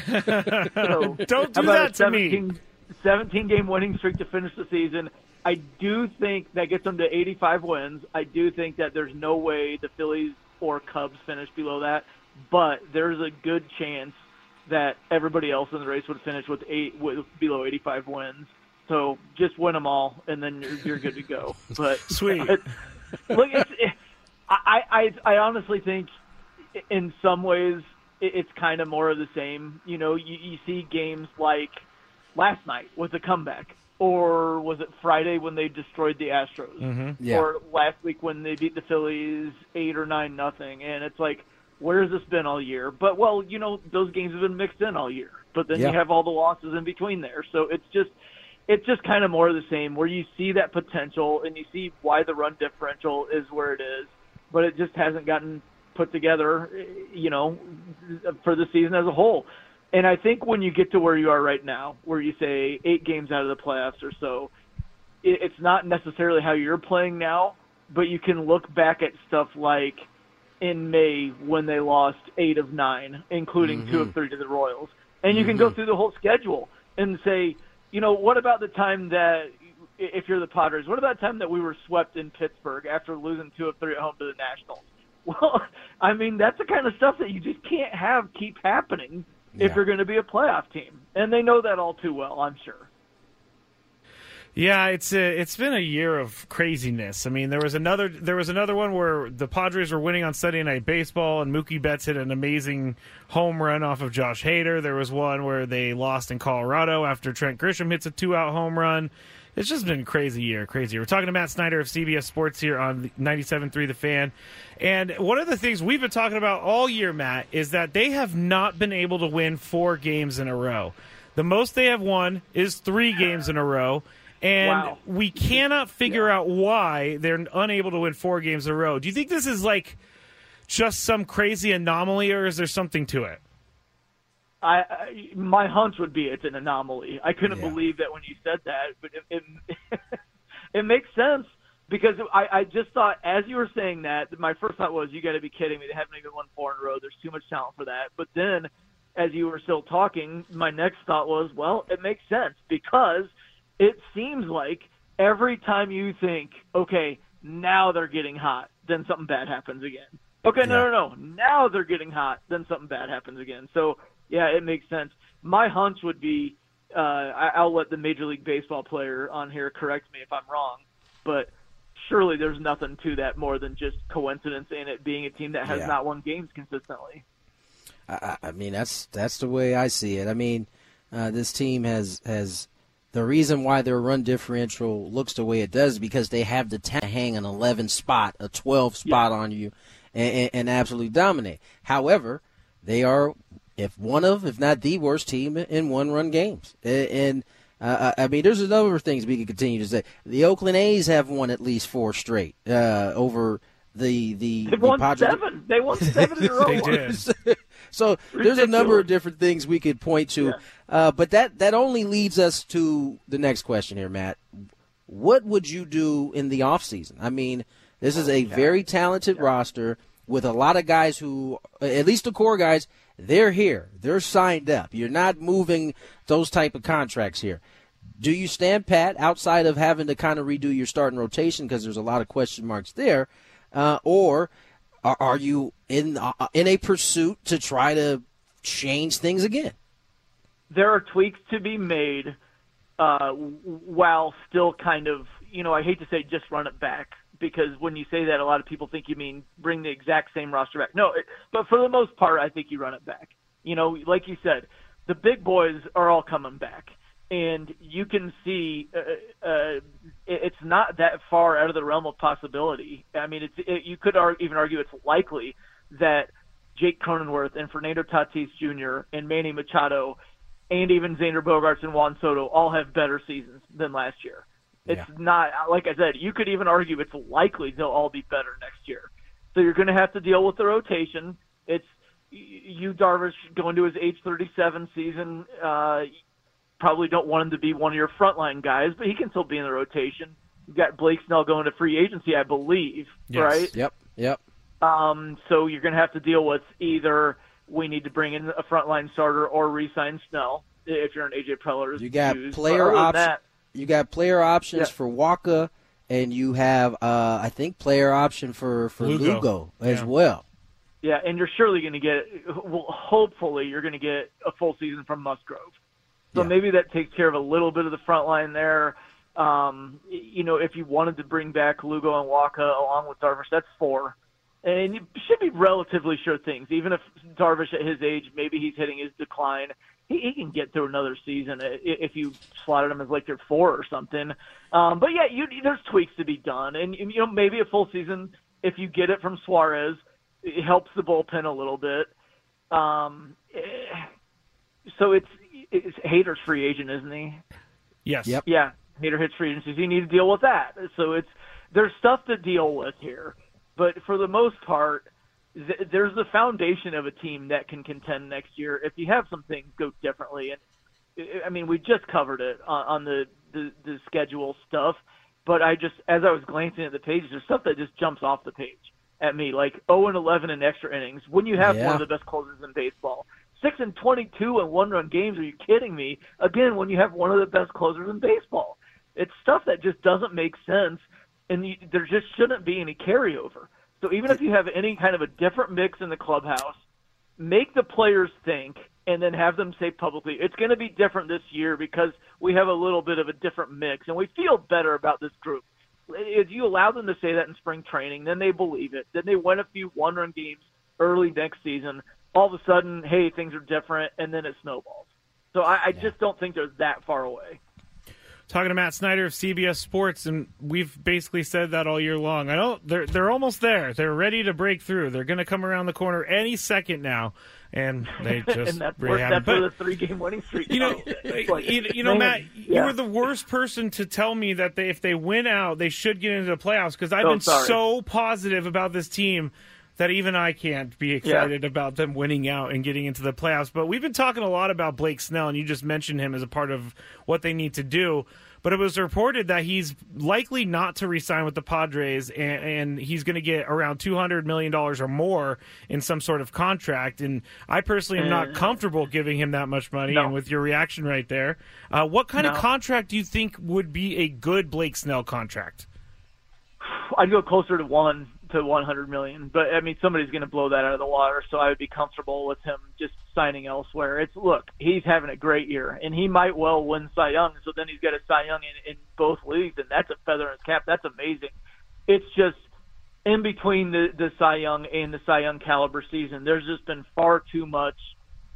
so, Don't do that to 17, me. 17 game winning streak to finish the season. I do think that gets them to 85 wins. I do think that there's no way the Phillies or Cubs finish below that, but there's a good chance that everybody else in the race would finish with eight with below 85 wins. So just win them all, and then you're, you're good to go. But sweet. Look, it's, it, I, I I honestly think in some ways it's kind of more of the same. You know, you, you see games like last night with a comeback, or was it Friday when they destroyed the Astros, mm-hmm. yeah. or last week when they beat the Phillies eight or nine nothing, and it's like, where has this been all year? But well, you know, those games have been mixed in all year, but then Yeah. you have all the losses in between there, so it's just. It's just kind of more of the same, where you see that potential and you see why the run differential is where it is, but it just hasn't gotten put together, you know, for the season as a whole. And I think when you get to where you are right now, where you say eight games out of the playoffs or so, it's not necessarily how you're playing now, but you can look back at stuff like in May when they lost eight of nine, including two of mm-hmm. three to the Royals. And you can go mm-hmm. through the whole schedule and say, you know, what about the time that, if you're the Padres, what about the time that we were swept in Pittsburgh after losing two of three at home to the Nationals? Well, I mean, that's the kind of stuff that you just can't have keep happening if Yeah. you're going to be a playoff team. And they know that all too well, I'm sure. Yeah, it's a, it's been a year of craziness. I mean, there was another there was another one where the Padres were winning on Sunday Night Baseball, and Mookie Betts hit an amazing home run off of Josh Hader. There was one where they lost in Colorado after Trent Grisham hits a two out home run. It's just been a crazy year, crazy. year. We're talking to Matt Snyder of CBS Sports here on 97.3 The Fan. And one of the things we've been talking about all year, Matt, is that they have not been able to win four games in a row. The most they have won is three games in a row. And Wow. we cannot figure out why they're unable to win four games in a row. Do you think this is like just some crazy anomaly, or is there something to it? I, I my hunch would be it's an anomaly. I couldn't believe that when you said that, but it it, it makes sense because I, I just thought as you were saying that, my first thought was you got to be kidding me. They haven't even won four in a row. There's too much talent for that. But then, as you were still talking, my next thought was, well, it makes sense because it seems like every time you think, okay, now they're getting hot, then something bad happens again. Okay, no, no, no. Now they're getting hot, then something bad happens again. So, yeah, it makes sense. My hunch would be uh, I, I'll let the Major League Baseball player on here correct me if I'm wrong, but surely there's nothing to that more than just coincidence in it being a team that has Yeah. not won games consistently. I, I mean, that's that's the way I see it. I mean, uh, this team has has the reason why their run differential looks the way it does is because they have the talent to hang an 11 spot, a 12 spot on you, and, and, and absolutely dominate. However, they are, if one of, if not the worst team in one run games, and. Uh, I I mean, there's a number of things we could continue to say. The Oakland A's have won at least four straight uh, over the the, They the won Padres. seven. They won seven in a row. They did. so there's a number of different things we could point to, uh, but that that only leads us to the next question here, Matt. What would you do in the off season? I mean, this is a very talented roster with a lot of guys who, at least the core guys, they're here, they're signed up. You're not moving those type of contracts here. Do you stand pat outside of having to kind of redo your starting rotation because there's a lot of question marks there, uh, or are, are you in uh, in a pursuit to try to change things again? there are tweaks to be made uh, while still kind of, you know, I hate to say just run it back because when you say that, a lot of people think you mean bring the exact same roster back. No, it, but for the most part, I think you run it back. You know, like you said, the big boys are all coming back. And you can see uh, uh, it's not that far out of the realm of possibility. I mean, it's it, you could even argue it's likely that Jake Cronenworth and Fernando Tatis Jr. and Manny Machado and even Xander Bogaerts and Juan Soto all have better seasons than last year. It's not like I said. You could even argue it's likely they'll all be better next year. So you're going to have to deal with the rotation. It's Yu Darvish going to his age 37 season. Uh, probably don't want him to be one of your frontline guys, but he can still be in the rotation. You've got Blake Snell going to free agency, I believe, right? Yep. Yep. Um, so you're going to have to deal with either we need to bring in a frontline starter or re-sign Snell if you're an AJ Preller. You got shoes. player But other than options. that, You got player options Yeah. for Wacha, and you have, uh, I think, player option for for Lugo. Lugo, as Yeah. well. Yeah, and you're surely going to get. Well, hopefully, you're going to get a full season from Musgrove. So Yeah. maybe that takes care of a little bit of the front line there. Um, you know, if you wanted to bring back Lugo and Wacha along with Darvish, that's four. And you should be relatively sure things. Even if Darvish at his age, maybe he's hitting his decline, he, he can get through another season if you slotted him as like your four or something. Um, but yeah, you, there's tweaks to be done, and you know maybe a full season if you get it from Suarez, it helps the bullpen a little bit. Um, eh, so it's it's Hader's free agent, isn't he? Yes. Yep. Yeah, Hater hits free agency. You need to deal with that. So it's there's stuff to deal with here, but for the most part, th- there's the foundation of a team that can contend next year if you have some things go differently. And I mean, we just covered it on, on the, the the schedule stuff, but I just as I was glancing at the pages, there's stuff that just jumps off the page at me, like 0 and 11 in extra innings. When you have Yeah. one of the best closers in baseball, six and 22 in one-run games. Are you kidding me? Again, when you have one of the best closers in baseball, it's stuff that just doesn't make sense, and you, there just shouldn't be any carryover. So even if you have any kind of a different mix in the clubhouse, make the players think and then have them say publicly it's going to be different this year because we have a little bit of a different mix and we feel better about this group. If you allow them to say that in spring training, then they believe it. Then they win a few one run games early next season. All of a sudden, hey, things are different, and then it snowballs. So I, I just don't think they're that far away. Talking to Matt Snyder of CBS Sports, and we've basically said that all year long. I know they're they're almost there. They're ready to break through. They're going to come around the corner any second now, and they just and that's really haven't. that's But- the three game winning streak you know, like, you, you know, Matt, you were the worst person to tell me that they, if they win out, they should get into the playoffs because I've Oh, been sorry. so positive about this team that even I can't be excited about them winning out and getting into the playoffs. But we've been talking a lot about Blake Snell, and you just mentioned him as a part of what they need to do. But it was reported that he's likely not to resign with the Padres, and, and he's going to get around two hundred million dollars or more in some sort of contract. And I personally am not Uh, comfortable giving him that much money. No. And with your reaction right there, uh, what kind of contract do you think would be a good Blake Snell contract? I'd go closer to one to 100 million, but I mean somebody's going to blow that out of the water, so I would be comfortable with him just signing elsewhere. It's look, he's having a great year, and he might well win Cy Young. So then he's got a Cy Young in, in both leagues, and that's a feather in his cap. That's amazing. It's just in between the the Cy Young and the Cy Young caliber season, there's just been far too much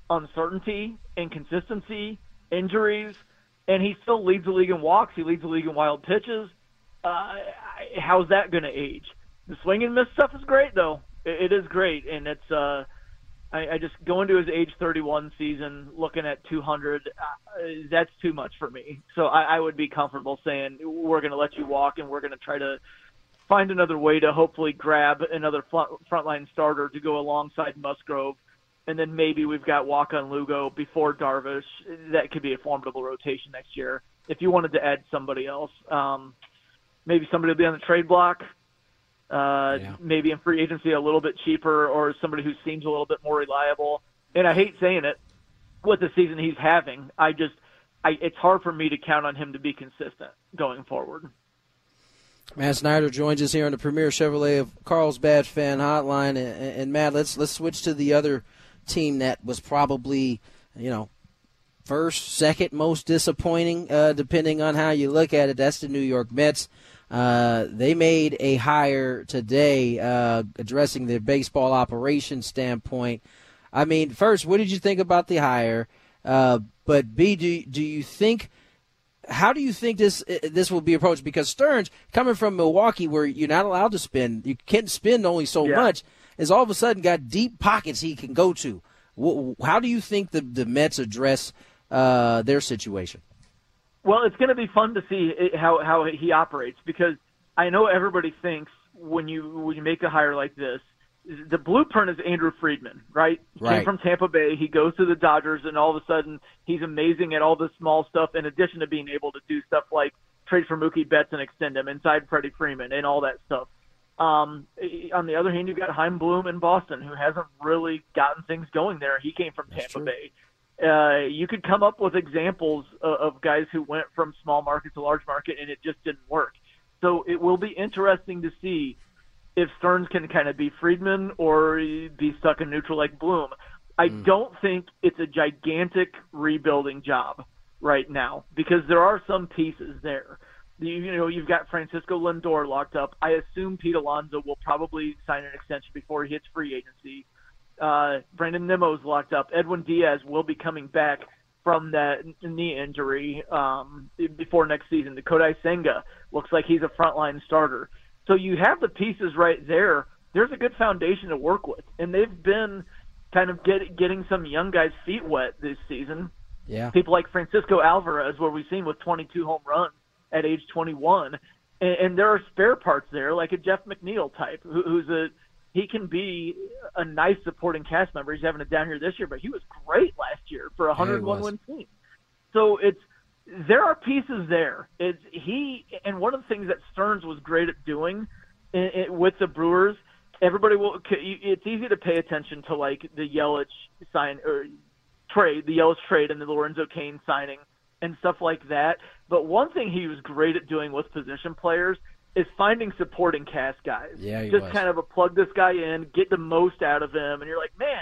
uncertainty, inconsistency, injuries, and he still leads the league in walks. He leads the league in wild pitches. Uh, how's that going to age? The swing and miss stuff is great, though. It, it is great, and it's. Uh, I, I just going to his age 31 season, looking at 200. Uh, that's too much for me. So I, I would be comfortable saying we're going to let you walk, and we're going to try to find another way to hopefully grab another front, frontline starter to go alongside Musgrove, and then maybe we've got Walk on Lugo before Darvish. That could be a formidable rotation next year. If you wanted to add somebody else, um, maybe somebody will be on the trade block. Uh, Maybe in free agency a little bit cheaper, or somebody who seems a little bit more reliable. And I hate saying it, with the season he's having, I just, I, it's hard for me to count on him to be consistent going forward. Matt Snyder joins us here on the Premier Chevrolet of Carlsbad Fan Hotline, and, and Matt, let's let's switch to the other team that was probably, you know, first, second most disappointing, uh, depending on how you look at it. That's the New York Mets. Uh, they made a hire today, uh, addressing their baseball operation standpoint. I mean, first, what did you think about the hire? Uh, but B, do do you think? How do you think this this will be approached? Because Stearns, coming from Milwaukee, where you're not allowed to spend, you can't spend only so Yeah. much, is all of a sudden got deep pockets he can go to. How do you think the the Mets address uh, their situation? Well, it's going to be fun to see how how he operates because I know everybody thinks when you when you make a hire like this, the blueprint is Andrew Friedman, right? He Right. came from Tampa Bay. He goes to the Dodgers, and all of a sudden he's amazing at all the small stuff. In addition to being able to do stuff like trade for Mookie Betts and extend him inside Freddie Freeman and all that stuff. Um, on the other hand, you've got Chaim Bloom in Boston, who hasn't really gotten things going there. He came from Tampa Bay. Uh, you could come up with examples of, of guys who went from small market to large market, and it just didn't work. So it will be interesting to see if Stearns can kind of be Friedman or be stuck in neutral like Bloom. I don't think it's a gigantic rebuilding job right now because there are some pieces there. You, you know, you've got Francisco Lindor locked up. I assume Pete Alonso will probably sign an extension before he hits free agency. Uh, Brandon Nimmo's locked up. Edwin Diaz will be coming back from that knee injury um, before next season. The Kodai Senga looks like he's a frontline starter. So you have the pieces right there. There's a good foundation to work with, and they've been kind of get, getting some young guys' feet wet this season. Yeah. People like Francisco Alvarez, where we've seen with 22 home runs at age 21, and, and there are spare parts there, like a Jeff McNeil type, who, who's a he can be a nice supporting cast member. He's having it down here this year, but he was great last year for a 101 was. win team. So it's there are pieces there. It's he and one of the things that Stearns was great at doing i i with the Brewers. Everybody will. It's easy to pay attention to like the Yelich sign or trade, the Yelich trade, and the Lorenzo Cain signing and stuff like that. But one thing he was great at doing with position players is finding supporting cast guys. Yeah, just was. kind of a plug this guy in, get the most out of him, and you're like, man,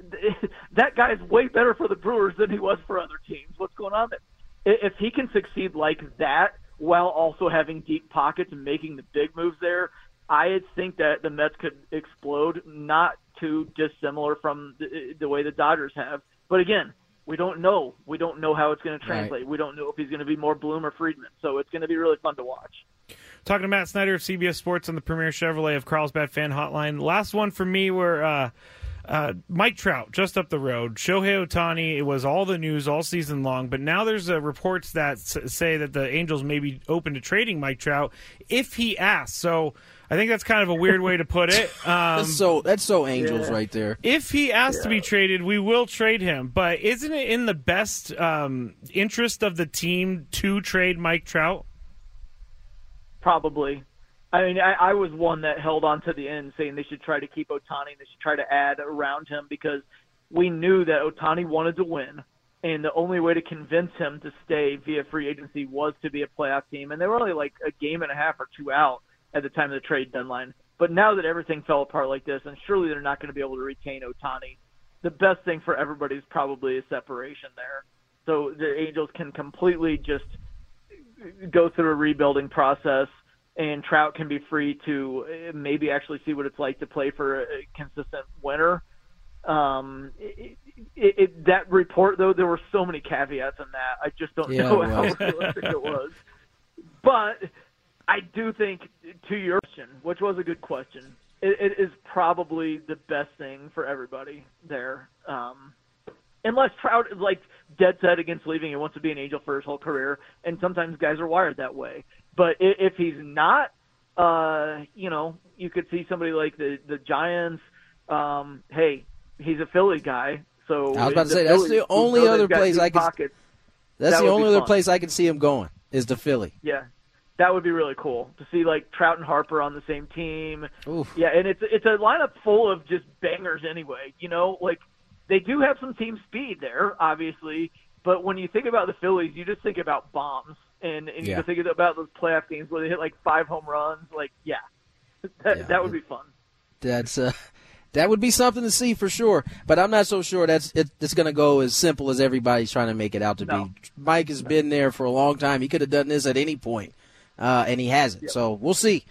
that guy's way better for the Brewers than he was for other teams. What's going on there? If he can succeed like that while also having deep pockets and making the big moves there, I think that the Mets could explode, not too dissimilar from the, the way the Dodgers have. But again, we don't know. We don't know how it's going to Right. translate. We don't know if he's going to be more Bloom or Friedman. So it's going to be really fun to watch. Talking to Matt Snyder of CBS Sports on the Premier Chevrolet of Carlsbad Fan Hotline. Last one for me were uh, uh, Mike Trout, just up the road. Shohei Ohtani, it was all the news all season long, but now there's uh, reports that s- say that the Angels may be open to trading Mike Trout if he asks. So I think that's kind of a weird way to put it. Um, That's so that's so Angels right there. if he asks to be traded, we will trade him. But isn't it in the best um, interest of the team to trade Mike Trout? Probably. I mean, I, I was one that held on to the end, saying they should try to keep Ohtani. And they should try to add around him because we knew that Ohtani wanted to win, and the only way to convince him to stay via free agency was to be a playoff team. And they were only like a game and a half or two out at the time of the trade deadline. But now that everything fell apart like this, and surely they're not going to be able to retain Ohtani, the best thing for everybody is probably a separation there. So the Angels can completely just go through a rebuilding process and Trout can be free to uh, maybe actually see what it's like to play for a consistent winner. Um, it, it, it, that report, though, there were so many caveats in that. I just don't Yeah, know how realistic it was. But I do think, to your question, which was a good question, it, it is probably the best thing for everybody there. Um, unless Trout is like dead set against leaving and wants to be an Angel for his whole career, and sometimes guys are wired that way. But if he's not, uh, you know, you could see somebody like the the Giants. Um, hey, he's a Philly guy, so I was about to say, that's the only other place I can- pockets, That's that the only other fun. place I can see him going is to Philly. Yeah, that would be really cool to see like Trout and Harper on the same team. Oof. Yeah, and it's it's a lineup full of just bangers anyway. You know, like they do have some team speed there, obviously, but when you think about the Phillies, you just think about bombs, and, and Yeah. you think about those playoff games where they hit like five home runs. Like, yeah, that Yeah. that would be fun. That's uh, that would be something to see for sure. But I'm not so sure that's it, it's going to go as simple as everybody's trying to make it out to No. be. Mike has been there for a long time. He could have done this at any point, uh, and he hasn't. So we'll see.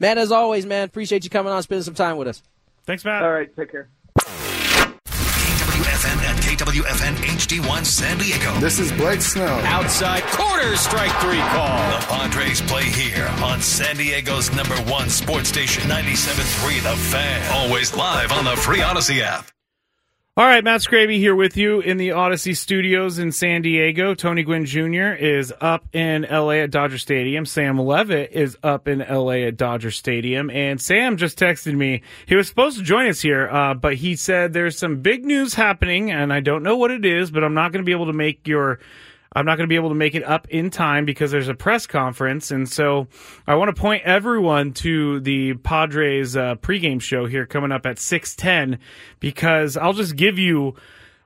Matt, as always, man, appreciate you coming on, spending some time with us. Thanks, Matt. All right, take care. KWFN HD1 San Diego. This is Blake Snow. Outside corner, strike three call. The Padres play here on San Diego's number one sports station, 97.3 The Fan. Always live on the free Audacy app. All right, Matt Skraby here with you in the Audacy Studios in San Diego. Tony Gwynn Jr. is up in LA at Dodger Stadium. Sam Levitt is up in LA at Dodger Stadium. And Sam just texted me. He was supposed to join us here, uh, but he said there's some big news happening, and I don't know what it is, but I'm not going to be able to make your. I'm not going to be able to make it up in time because there's a press conference. And so I want to point everyone to the Padres uh, pregame show here coming up at 610 because I'll just give you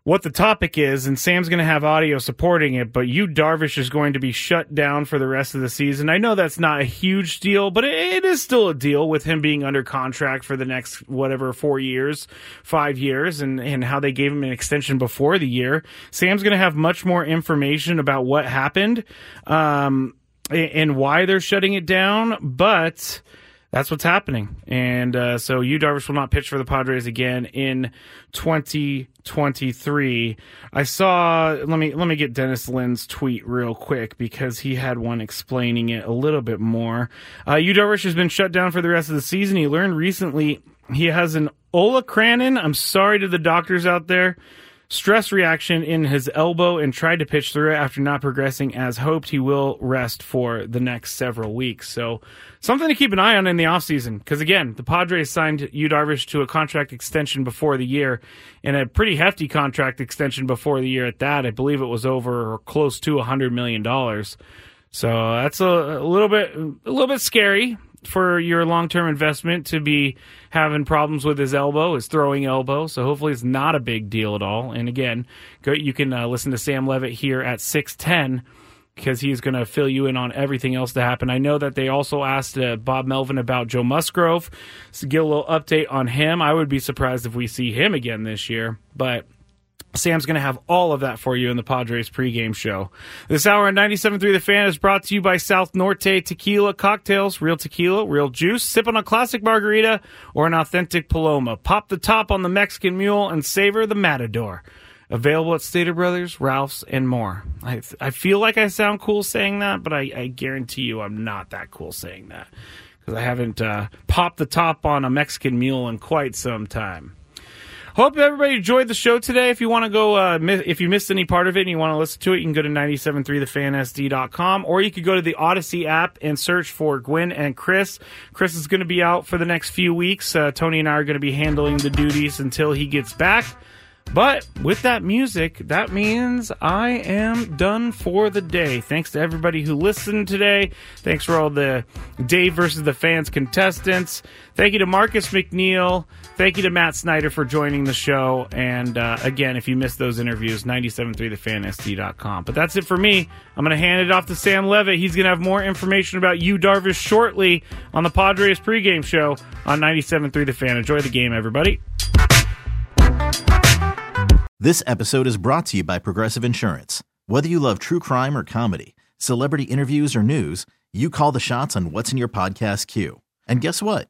what the topic is, and Sam's going to have audio supporting it, but Yu Darvish is going to be shut down for the rest of the season. I know that's not a huge deal, but it, is still a deal with him being under contract for the next whatever four years, five years, and and how they gave him an extension before the year. Sam's going to have much more information about what happened, um, and why they're shutting it down, but that's what's happening. And uh, so Yu Darvish will not pitch for the Padres again in 2023. I saw let me let me get Dennis Lin's tweet real quick because he had one explaining it a little bit more. Uh, Yu Darvish has been shut down for the rest of the season. He learned recently he has an olecranon. I'm sorry to the doctors out there. Stress reaction in his elbow and tried to pitch through it after not progressing as hoped. He will rest for the next several weeks. So something to keep an eye on in the offseason. Because again, the Padres signed Yu Darvish to a contract extension before the year and a pretty hefty contract extension before the year at that. I believe it was over or close to a hundred million dollars. So that's a, a little bit, a little bit scary for your long term investment to be having problems with his elbow, his throwing elbow. So hopefully it's not a big deal at all. And again, go, you can uh, listen to Sam Levitt here at 610 because he's going to fill you in on everything else to happen. I know that they also asked uh, Bob Melvin about Joe Musgrove to get a little update on him. I would be surprised if we see him again this year, but Sam's going to have all of that for you in the Padres pregame show. This hour on 97.3 The Fan is brought to you by South Norte Tequila Cocktails. Real tequila, real juice. Sip on a classic margarita or an authentic Paloma. Pop the top on the Mexican Mule and savor the Matador. Available at Stater Brothers, Ralph's, and more. I, I feel like I sound cool saying that, but I, I guarantee you I'm not that cool saying that. Because I haven't uh, popped the top on a Mexican Mule in quite some time. Hope everybody enjoyed the show today. If you want to go, uh, if you missed any part of it and you want to listen to it, you can go to 973thefansd.com or you could go to the Audacy app and search for Gwynn and Chris. Chris is going to be out for the next few weeks. Uh, Tony and I are going to be handling the duties until he gets back. But with that music, that means I am done for the day. Thanks to everybody who listened today. Thanks for all the Dave versus the fans contestants. Thank you to Marcus McNeil. Thank you to Matt Snyder for joining the show. And uh, again, if you missed those interviews, 973thefansd.com. But that's it for me. I'm going to hand it off to Sam Levitt. He's going to have more information about Yu Darvish shortly on the Padres pregame show on 97.3 The Fan. Enjoy the game, everybody. This episode is brought to you by Progressive Insurance. Whether you love true crime or comedy, celebrity interviews or news, you call the shots on what's in your podcast queue. And guess what?